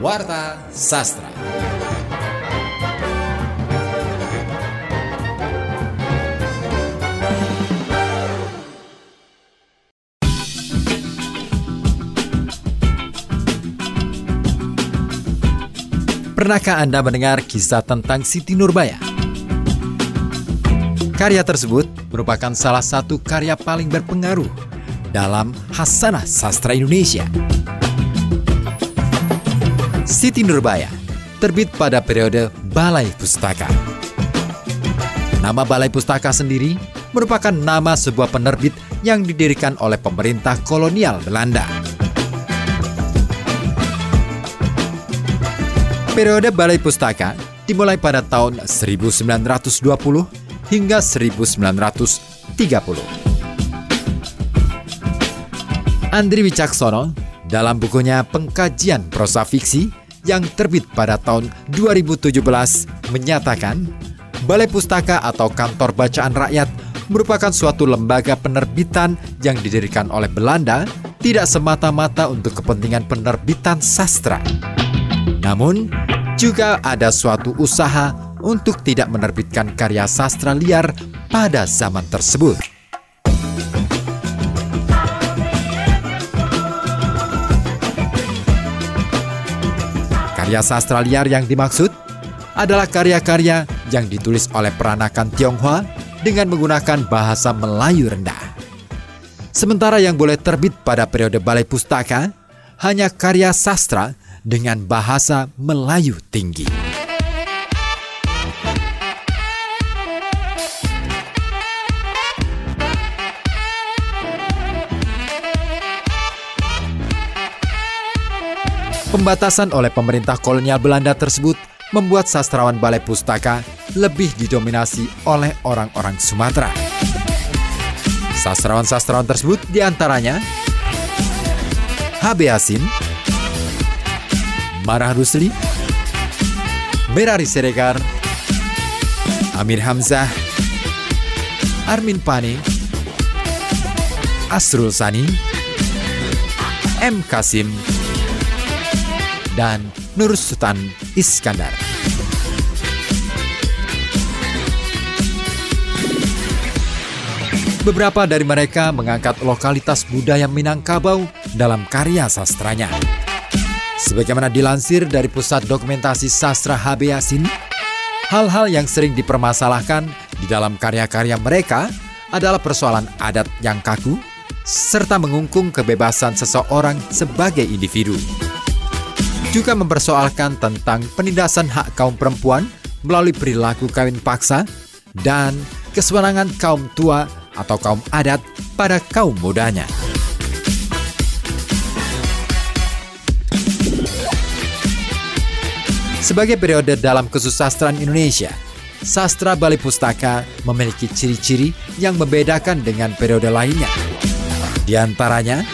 Warta Sastra. Pernahkah Anda mendengar kisah tentang Siti Nurbaya? Karya tersebut merupakan salah satu karya paling berpengaruh dalam hasanah sastra Indonesia. Siti Nurbaya terbit pada periode Balai Pustaka. Nama Balai Pustaka sendiri merupakan nama sebuah penerbit yang didirikan oleh pemerintah kolonial Belanda. Periode Balai Pustaka dimulai pada tahun 1920 hingga 1930. Andri Wicaksono dalam bukunya Pengkajian Prosa Fiksi yang terbit pada tahun 2017 menyatakan Balai Pustaka atau Kantor Bacaan Rakyat merupakan suatu lembaga penerbitan yang didirikan oleh Belanda tidak semata-mata untuk kepentingan penerbitan sastra. Namun, juga ada suatu usaha untuk tidak menerbitkan karya sastra liar pada zaman tersebut. Karya sastra liar yang dimaksud adalah karya-karya yang ditulis oleh peranakan Tionghoa dengan menggunakan bahasa Melayu rendah. Sementara yang boleh terbit pada periode Balai Pustaka hanya karya sastra dengan bahasa Melayu tinggi. Pembatasan oleh pemerintah kolonial Belanda tersebut membuat sastrawan Balai Pustaka lebih didominasi oleh orang-orang Sumatera. Sastrawan-sastrawan tersebut di antaranya H.B. Yasin, Marah Rusli, Merari Seregar, Amir Hamzah, Armin Pane, Asrul Sani, M. Kasim, dan Nur Sultan Iskandar. Beberapa dari mereka mengangkat lokalitas budaya Minangkabau dalam karya sastranya. Sebagaimana dilansir dari Pusat Dokumentasi Sastra HB Yasin, hal-hal yang sering dipermasalahkan di dalam karya-karya mereka adalah persoalan adat yang kaku, serta mengungkung kebebasan seseorang sebagai individu. Juga mempersoalkan tentang penindasan hak kaum perempuan melalui perilaku kawin paksa dan kesewenangan kaum tua atau kaum adat pada kaum mudanya. Sebagai periode dalam kesusastraan Indonesia, sastra Bali Pustaka memiliki ciri-ciri yang membedakan dengan periode lainnya. Di antaranya,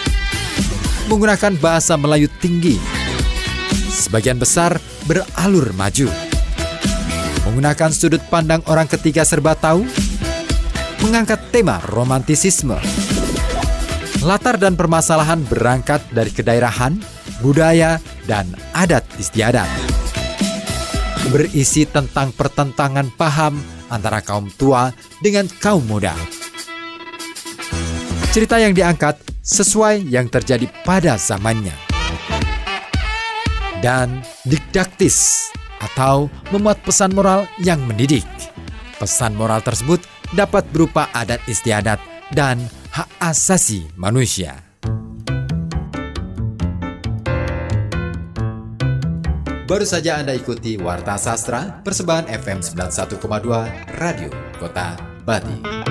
menggunakan bahasa Melayu tinggi, sebagian besar beralur maju, menggunakan sudut pandang orang ketiga serba tahu, mengangkat tema romantisisme. Latar dan permasalahan berangkat dari kedaerahan, budaya, dan adat istiadat berisi tentang pertentangan paham antara kaum tua dengan kaum muda. Cerita yang diangkat sesuai yang terjadi pada zamannya. Dan didaktis atau memuat pesan moral yang mendidik. Pesan moral tersebut dapat berupa adat istiadat dan hak asasi manusia. Baru saja Anda ikuti Warta Sastra, persembahan FM 91,2 Radio Kota Bati.